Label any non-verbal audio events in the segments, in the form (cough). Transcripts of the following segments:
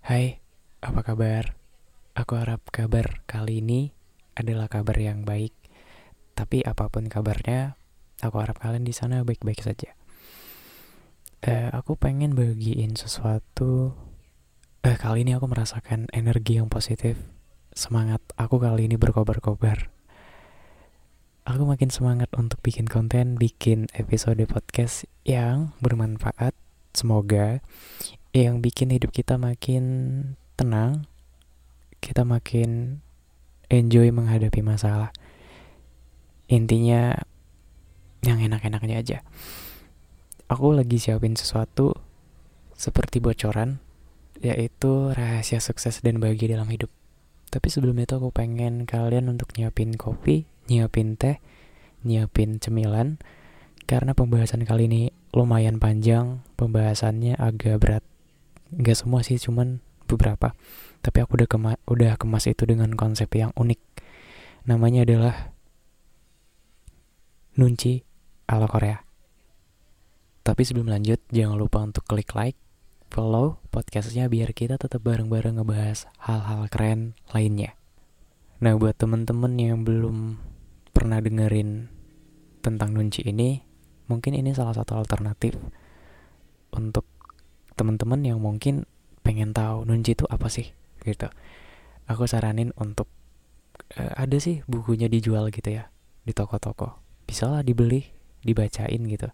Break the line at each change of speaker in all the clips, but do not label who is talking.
Hai, apa kabar? Aku harap kabar kali ini adalah kabar yang baik. Tapi apa pun kabarnya, aku harap kalian di sana baik-baik saja. Eh, aku pengen bagiin sesuatu. Eh, kali ini aku merasakan energi yang positif. Semangat aku kali ini berkobar-kobar. Aku makin semangat untuk bikin konten, bikin episode podcast yang bermanfaat. Semoga yang bikin hidup kita makin tenang, kita makin enjoy menghadapi masalah. Intinya yang enak-enaknya aja. Aku lagi siapin sesuatu seperti bocoran, yaitu rahasia sukses dan bahagia dalam hidup. Tapi sebelum itu aku pengen kalian untuk nyiapin kopi, nyiapin teh, nyiapin cemilan, karena pembahasan kali ini lumayan panjang, pembahasannya agak berat. Gak semua sih, cuman beberapa. Tapi aku udah kema udah kemas itu dengan konsep yang unik. Namanya adalah Nunci ala Korea. Tapi sebelum lanjut, jangan lupa untuk klik like, follow podcastnya biar kita tetap bareng-bareng ngebahas hal-hal keren lainnya. Nah, buat temen-temen yang belum pernah dengerin tentang Nunci ini, mungkin ini salah satu alternatif untuk teman-teman yang mungkin pengen tahu Nunci itu apa sih gitu. Aku saranin untuk uh, ada sih bukunya dijual gitu ya di toko-toko. Bisa lah dibeli, dibacain gitu.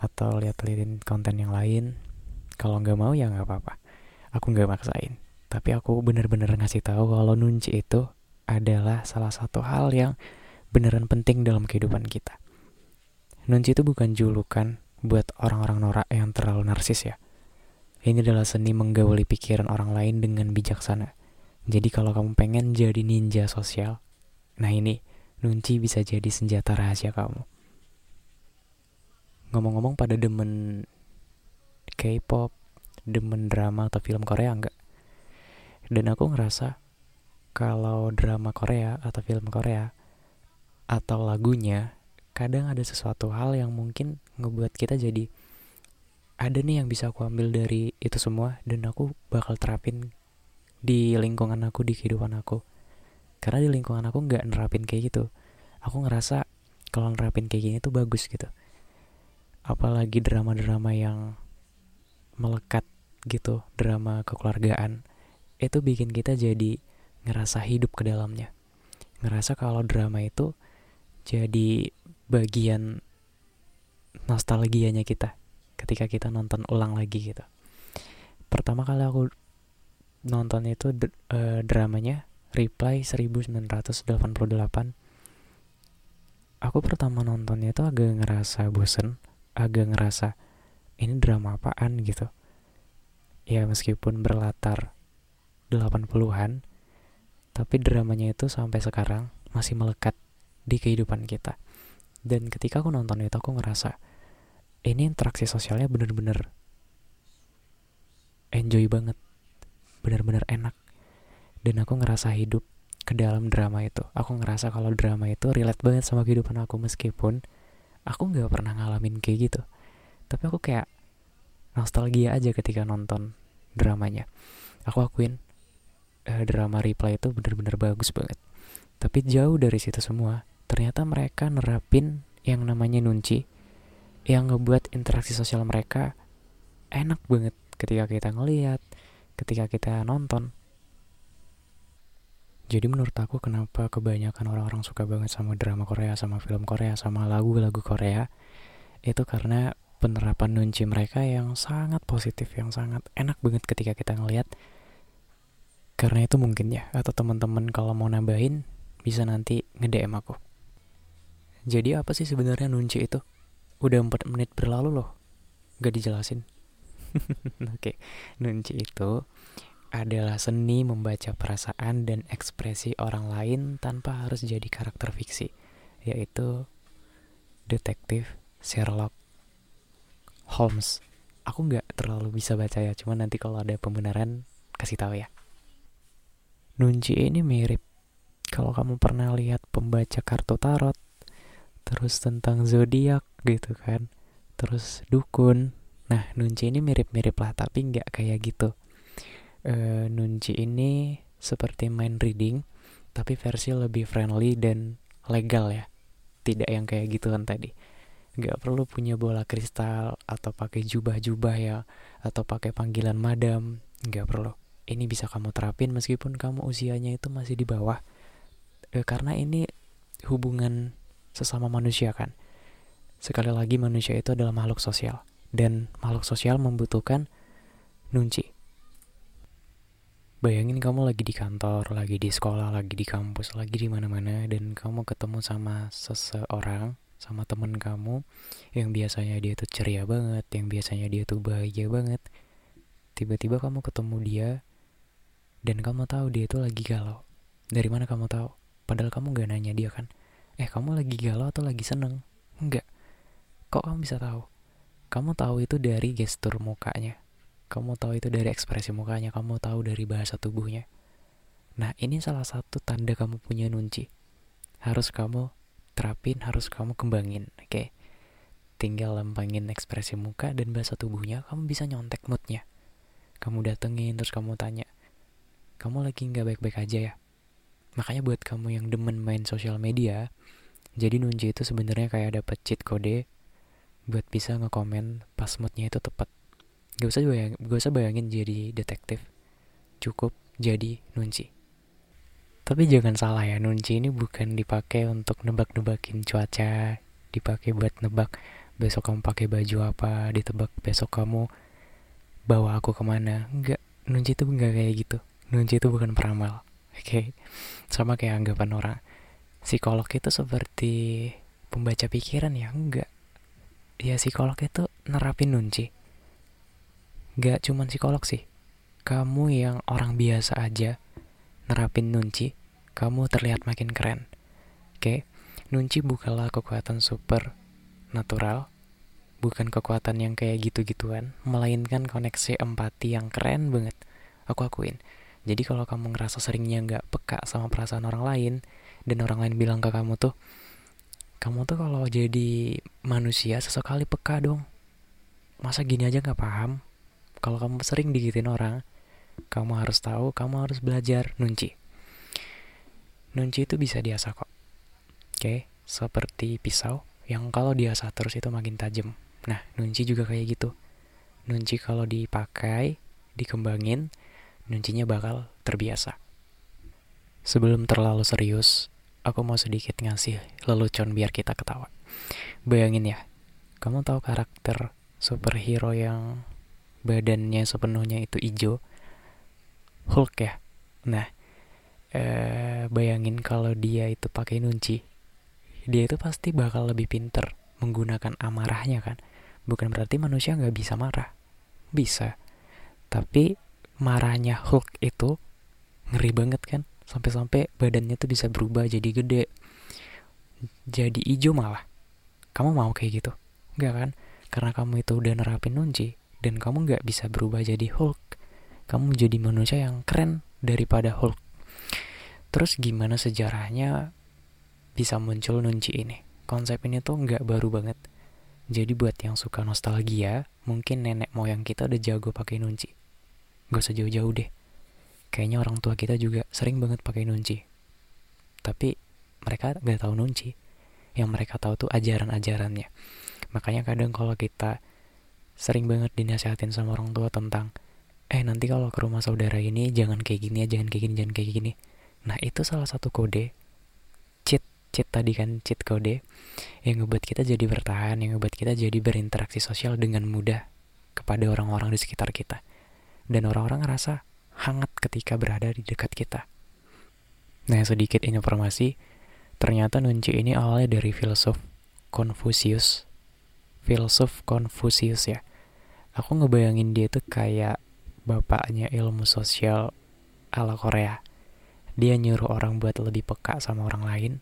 Atau lihat-liatin konten yang lain. Kalau nggak mau ya nggak apa-apa. Aku nggak maksain. Tapi aku bener-bener ngasih tahu kalau Nunci itu adalah salah satu hal yang beneran penting dalam kehidupan kita. Nunci itu bukan julukan buat orang-orang norak yang terlalu narsis ya. Ini adalah seni menggauli pikiran orang lain dengan bijaksana. Jadi kalau kamu pengen jadi ninja sosial, nah ini Nunci bisa jadi senjata rahasia kamu. Ngomong-ngomong pada demen K-pop, demen drama atau film Korea enggak? Dan aku ngerasa kalau drama Korea atau film Korea atau lagunya kadang ada sesuatu hal yang mungkin ngebuat kita jadi ada nih yang bisa aku ambil dari itu semua dan aku bakal terapin di lingkungan aku di kehidupan aku. Karena di lingkungan aku nggak nerapin kayak gitu. Aku ngerasa kalau nerapin kayak gini tuh bagus gitu. Apalagi drama-drama yang melekat gitu drama kekeluargaan itu bikin kita jadi ngerasa hidup ke dalamnya. Ngerasa kalau drama itu jadi bagian nostalgianya kita ketika kita nonton ulang lagi gitu. Pertama kali aku nonton itu uh, dramanya Reply 1988. Aku pertama nontonnya itu agak ngerasa bosen, agak ngerasa ini drama apaan gitu. Ya meskipun berlatar 80-an, tapi dramanya itu sampai sekarang masih melekat di kehidupan kita dan ketika aku nonton itu aku ngerasa ini interaksi sosialnya bener-bener enjoy banget. Bener-bener enak. Dan aku ngerasa hidup ke dalam drama itu. Aku ngerasa kalau drama itu relate banget sama kehidupan aku meskipun aku nggak pernah ngalamin kayak gitu. Tapi aku kayak nostalgia aja ketika nonton dramanya. Aku akuin uh, drama reply itu bener-bener bagus banget. Tapi jauh dari situ semua ternyata mereka nerapin yang namanya nunci yang ngebuat interaksi sosial mereka enak banget ketika kita ngeliat ketika kita nonton jadi menurut aku kenapa kebanyakan orang-orang suka banget sama drama Korea, sama film Korea, sama lagu-lagu Korea itu karena penerapan nunci mereka yang sangat positif, yang sangat enak banget ketika kita ngeliat karena itu mungkin ya, atau teman-teman kalau mau nambahin bisa nanti nge-DM aku. Jadi apa sih sebenarnya nunci itu? Udah 4 menit berlalu loh. Gak dijelasin. (laughs) Oke, okay. nunci itu adalah seni membaca perasaan dan ekspresi orang lain tanpa harus jadi karakter fiksi, yaitu detektif Sherlock Holmes. Aku nggak terlalu bisa baca ya, cuman nanti kalau ada pembenaran kasih tahu ya. Nunci ini mirip kalau kamu pernah lihat pembaca kartu tarot, terus tentang zodiak gitu kan, terus dukun. Nah, Nunci ini mirip-mirip lah, tapi nggak kayak gitu. Uh, Nunci ini seperti mind reading tapi versi lebih friendly dan legal ya. Tidak yang kayak gitu kan tadi. Nggak perlu punya bola kristal atau pakai jubah-jubah ya atau pakai panggilan madam. Nggak perlu. Ini bisa kamu terapin meskipun kamu usianya itu masih di bawah. E, karena ini hubungan sesama manusia kan sekali lagi manusia itu adalah makhluk sosial dan makhluk sosial membutuhkan nunci Bayangin kamu lagi di kantor, lagi di sekolah, lagi di kampus, lagi di mana-mana dan kamu ketemu sama seseorang, sama temen kamu yang biasanya dia tuh ceria banget, yang biasanya dia tuh bahagia banget. Tiba-tiba kamu ketemu dia dan kamu tahu dia tuh lagi galau. Dari mana kamu tahu? Padahal kamu gak nanya dia kan. Eh, kamu lagi galau atau lagi seneng? Enggak. Kok kamu bisa tahu? Kamu tahu itu dari gestur mukanya kamu tahu itu dari ekspresi mukanya, kamu tahu dari bahasa tubuhnya. Nah, ini salah satu tanda kamu punya nunci. Harus kamu terapin, harus kamu kembangin, oke? Okay? Tinggal lempangin ekspresi muka dan bahasa tubuhnya, kamu bisa nyontek moodnya. Kamu datengin, terus kamu tanya, kamu lagi nggak baik-baik aja ya? Makanya buat kamu yang demen main sosial media, jadi nunci itu sebenarnya kayak dapet cheat kode buat bisa ngekomen pas moodnya itu tepat. Gak usah bayangin, gak usah bayangin jadi detektif. Cukup jadi nunci. Tapi jangan salah ya, nunci ini bukan dipakai untuk nebak-nebakin cuaca, dipakai buat nebak besok kamu pakai baju apa, ditebak besok kamu bawa aku ke mana. Enggak, nunci itu enggak kayak gitu. Nunci itu bukan peramal. Oke, sama kayak anggapan orang. Psikolog itu seperti pembaca pikiran ya, enggak. Ya psikolog itu nerapin nunci Gak cuman psikolog sih. Kamu yang orang biasa aja nerapin nunci, kamu terlihat makin keren. Oke, nunci bukanlah kekuatan super natural, bukan kekuatan yang kayak gitu-gituan, melainkan koneksi empati yang keren banget. Aku akuin. Jadi kalau kamu ngerasa seringnya nggak peka sama perasaan orang lain, dan orang lain bilang ke kamu tuh, kamu tuh kalau jadi manusia sesekali peka dong. Masa gini aja nggak paham? Kalau kamu sering digituin orang, kamu harus tahu, kamu harus belajar nunci. Nunci itu bisa diasah kok. Oke, seperti pisau yang kalau diasah terus itu makin tajam. Nah, nunci juga kayak gitu. Nunci kalau dipakai, dikembangin, nuncinya bakal terbiasa. Sebelum terlalu serius, aku mau sedikit ngasih lelucon biar kita ketawa. Bayangin ya, kamu tahu karakter superhero yang badannya sepenuhnya itu hijau? Hulk ya? Nah eh, bayangin kalau dia itu pakai nunci. Dia itu pasti bakal lebih pinter menggunakan amarahnya kan? Bukan berarti manusia nggak bisa marah. Bisa. Tapi marahnya Hulk itu ngeri banget kan. Sampai-sampai badannya tuh bisa berubah jadi gede. Jadi hijau malah. Kamu mau kayak gitu? Enggak kan? Karena kamu itu udah nerapin nunci dan kamu nggak bisa berubah jadi Hulk kamu jadi manusia yang keren daripada Hulk terus gimana sejarahnya bisa muncul nunci ini? Konsep ini tuh nggak baru banget. Jadi buat yang suka nostalgia, mungkin nenek moyang kita udah jago pakai nunci. Gak usah jauh-jauh deh. Kayaknya orang tua kita juga sering banget pakai nunci. Tapi mereka gak tahu nunci. Yang mereka tahu tuh ajaran-ajarannya. Makanya kadang kalau kita sering banget dinasihatin sama orang tua tentang eh nanti kalau ke rumah saudara ini jangan kayak gini ya, jangan kayak gini, jangan kayak gini. Nah, itu salah satu kode cheat cheat tadi kan cheat kode yang ngebuat kita jadi bertahan, yang ngebuat kita jadi berinteraksi sosial dengan mudah kepada orang-orang di sekitar kita. Dan orang-orang ngerasa hangat ketika berada di dekat kita. Nah, sedikit informasi, ternyata Nunci ini awalnya dari filsuf Confucius. Filsuf Confucius ya. Aku ngebayangin dia tuh kayak bapaknya ilmu sosial ala Korea. Dia nyuruh orang buat lebih peka sama orang lain,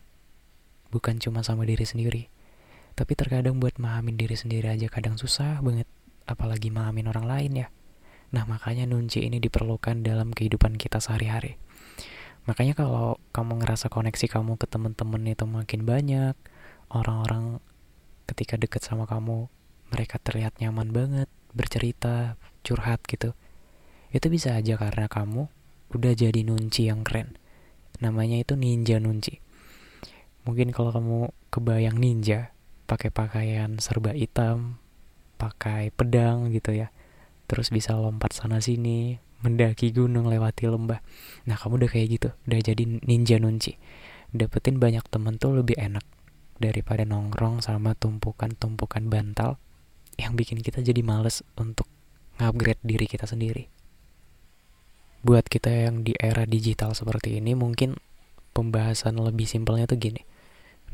bukan cuma sama diri sendiri. Tapi terkadang buat mahamin diri sendiri aja kadang susah banget, apalagi mahamin orang lain ya. Nah makanya nunci ini diperlukan dalam kehidupan kita sehari-hari. Makanya kalau kamu ngerasa koneksi kamu ke temen-temen itu makin banyak, orang-orang ketika deket sama kamu, mereka terlihat nyaman banget, bercerita, curhat gitu. Itu bisa aja karena kamu udah jadi nunci yang keren. Namanya itu ninja nunci mungkin kalau kamu kebayang ninja pakai pakaian serba hitam pakai pedang gitu ya terus bisa lompat sana sini mendaki gunung lewati lembah nah kamu udah kayak gitu udah jadi ninja nunci dapetin banyak temen tuh lebih enak daripada nongkrong sama tumpukan-tumpukan bantal yang bikin kita jadi males untuk ngupgrade diri kita sendiri. Buat kita yang di era digital seperti ini mungkin pembahasan lebih simpelnya tuh gini.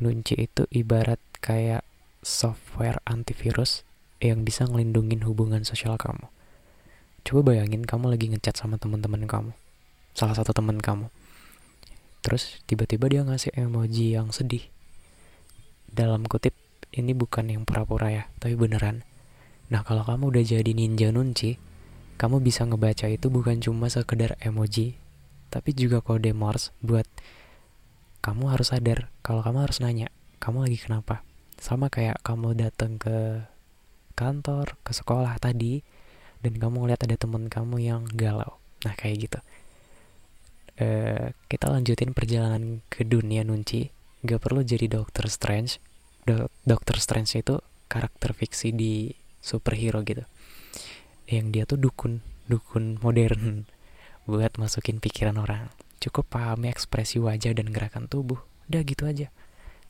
Nunci itu ibarat kayak software antivirus yang bisa ngelindungin hubungan sosial kamu. Coba bayangin kamu lagi ngechat sama teman-teman kamu, salah satu teman kamu. Terus tiba-tiba dia ngasih emoji yang sedih. Dalam kutip, ini bukan yang pura-pura ya, tapi beneran. Nah kalau kamu udah jadi ninja nunci, kamu bisa ngebaca itu bukan cuma sekedar emoji, tapi juga kode Morse buat kamu harus sadar kalau kamu harus nanya kamu lagi kenapa sama kayak kamu datang ke kantor ke sekolah tadi dan kamu ngeliat ada temen kamu yang galau. Nah kayak gitu. E, kita lanjutin perjalanan ke dunia nunci. Gak perlu jadi dokter strange. Do dokter strange itu karakter fiksi di superhero gitu. Yang dia tuh dukun dukun modern. (laughs) Buat masukin pikiran orang. Cukup pahami ekspresi wajah dan gerakan tubuh. Udah gitu aja.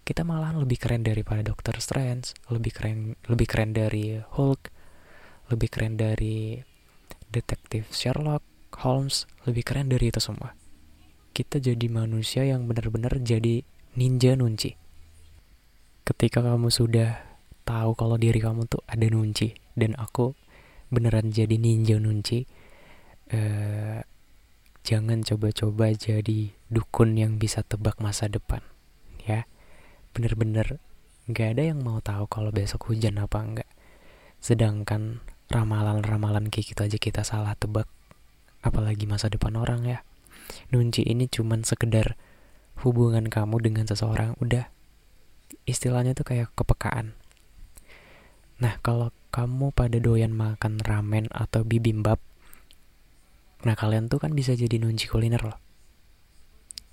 Kita malahan lebih keren daripada Doctor Strange, lebih keren lebih keren dari Hulk, lebih keren dari detektif Sherlock Holmes, lebih keren dari itu semua. Kita jadi manusia yang benar-benar jadi ninja nunci. Ketika kamu sudah tahu kalau diri kamu tuh ada nunci dan aku beneran jadi ninja nunci, uh, jangan coba-coba jadi dukun yang bisa tebak masa depan ya bener-bener gak ada yang mau tahu kalau besok hujan apa enggak sedangkan ramalan-ramalan kayak gitu aja kita salah tebak apalagi masa depan orang ya nunci ini cuman sekedar hubungan kamu dengan seseorang udah istilahnya tuh kayak kepekaan nah kalau kamu pada doyan makan ramen atau bibimbap Nah kalian tuh kan bisa jadi nunci kuliner loh.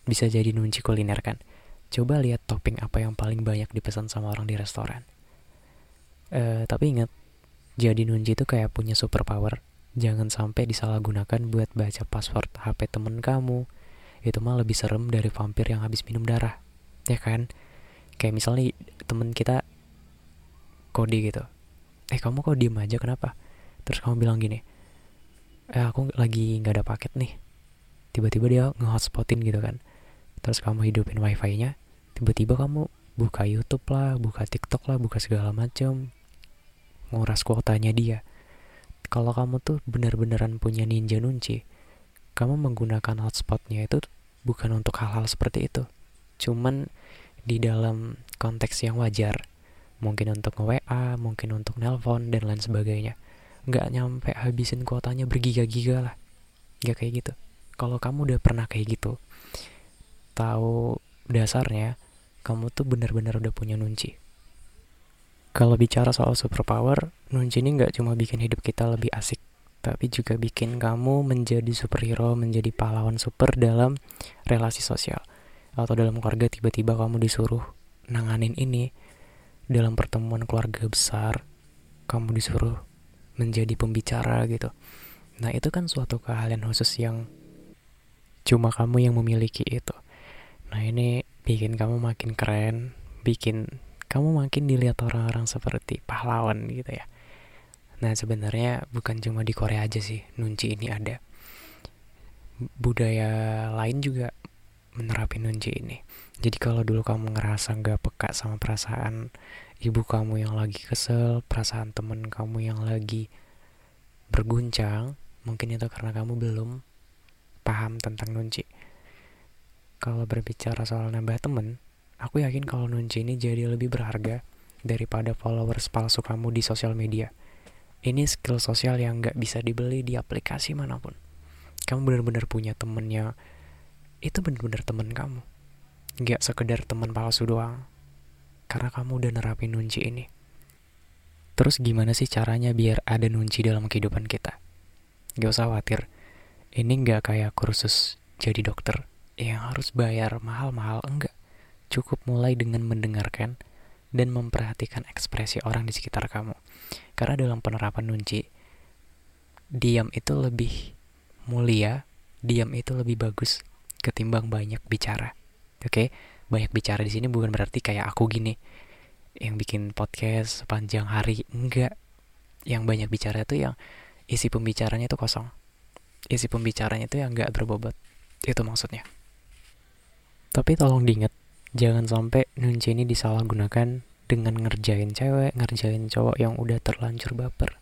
Bisa jadi nunci kuliner kan. Coba lihat topping apa yang paling banyak dipesan sama orang di restoran. Uh, tapi ingat, jadi nunci itu kayak punya superpower. Jangan sampai disalahgunakan buat baca password HP temen kamu. Itu mah lebih serem dari vampir yang habis minum darah. Ya kan? Kayak misalnya temen kita kode gitu. Eh kamu kok diem aja kenapa? Terus kamu bilang gini, eh aku lagi nggak ada paket nih tiba-tiba dia nge-hotspotin gitu kan terus kamu hidupin wifi-nya tiba-tiba kamu buka YouTube lah buka TikTok lah buka segala macam nguras kuotanya dia. Kalau kamu tuh bener-beneran punya ninja nunci kamu menggunakan hotspotnya itu bukan untuk hal-hal seperti itu. Cuman di dalam konteks yang wajar mungkin untuk nge-WA, mungkin untuk nelpon dan lain sebagainya. Nggak nyampe habisin kuotanya bergiga-giga lah. Nggak kayak gitu. Kalau kamu udah pernah kayak gitu tahu dasarnya kamu tuh benar-benar udah punya nunci kalau bicara soal superpower nunci ini nggak cuma bikin hidup kita lebih asik tapi juga bikin kamu menjadi superhero, menjadi pahlawan super dalam relasi sosial. Atau dalam keluarga tiba-tiba kamu disuruh nanganin ini dalam pertemuan keluarga besar, kamu disuruh menjadi pembicara gitu. Nah, itu kan suatu keahlian khusus yang cuma kamu yang memiliki itu. Nah, ini bikin kamu makin keren, bikin kamu makin dilihat orang-orang seperti pahlawan gitu ya. Nah sebenarnya bukan cuma di Korea aja sih nunci ini ada. Budaya lain juga menerapin nunci ini. Jadi kalau dulu kamu ngerasa nggak peka sama perasaan ibu kamu yang lagi kesel, perasaan temen kamu yang lagi berguncang, mungkin itu karena kamu belum paham tentang nunci. Kalau berbicara soal nambah temen, aku yakin kalau nunci ini jadi lebih berharga daripada followers palsu kamu di sosial media. Ini skill sosial yang nggak bisa dibeli di aplikasi mana pun. Kamu benar-benar punya temennya. Itu benar-benar temen kamu. Nggak sekedar teman palsu doang. Karena kamu udah nerapin nunci ini. Terus gimana sih caranya biar ada nunci dalam kehidupan kita? Gak usah khawatir. Ini nggak kayak kursus jadi dokter yang harus bayar mahal-mahal enggak cukup mulai dengan mendengarkan dan memperhatikan ekspresi orang di sekitar kamu. Karena dalam penerapan nunci, diam itu lebih mulia, diam itu lebih bagus ketimbang banyak bicara. Oke, okay? banyak bicara di sini bukan berarti kayak aku gini yang bikin podcast sepanjang hari, enggak. Yang banyak bicara itu yang isi pembicaranya itu kosong. Isi pembicaranya itu yang enggak berbobot. Itu maksudnya. Tapi tolong diingat, jangan sampai nunci ini disalahgunakan dengan ngerjain cewek, ngerjain cowok yang udah terlanjur baper.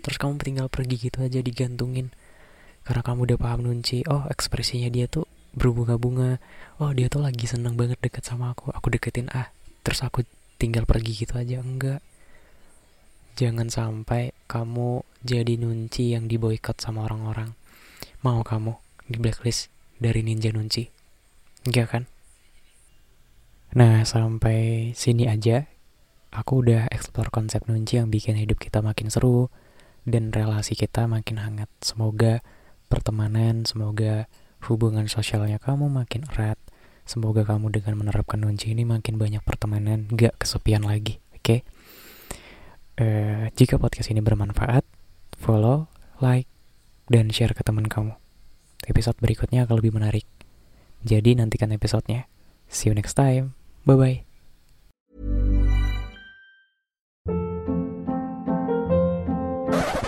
Terus kamu tinggal pergi gitu aja digantungin. Karena kamu udah paham nunci, oh ekspresinya dia tuh berbunga-bunga. Oh dia tuh lagi seneng banget deket sama aku, aku deketin ah. Terus aku tinggal pergi gitu aja, enggak. Jangan sampai kamu jadi nunci yang diboykot sama orang-orang. Mau kamu di blacklist dari ninja nunci? Enggak kan? Nah, sampai sini aja. Aku udah explore konsep nunci yang bikin hidup kita makin seru dan relasi kita makin hangat. Semoga pertemanan, semoga hubungan sosialnya kamu makin erat. Semoga kamu dengan menerapkan nunci ini makin banyak pertemanan, gak kesepian lagi. Oke? Okay? Uh, eh, jika podcast ini bermanfaat, follow, like, dan share ke teman kamu. Episode berikutnya akan lebih menarik. Jadi nantikan episodenya. See you next time. Bye bye.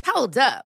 Hold up.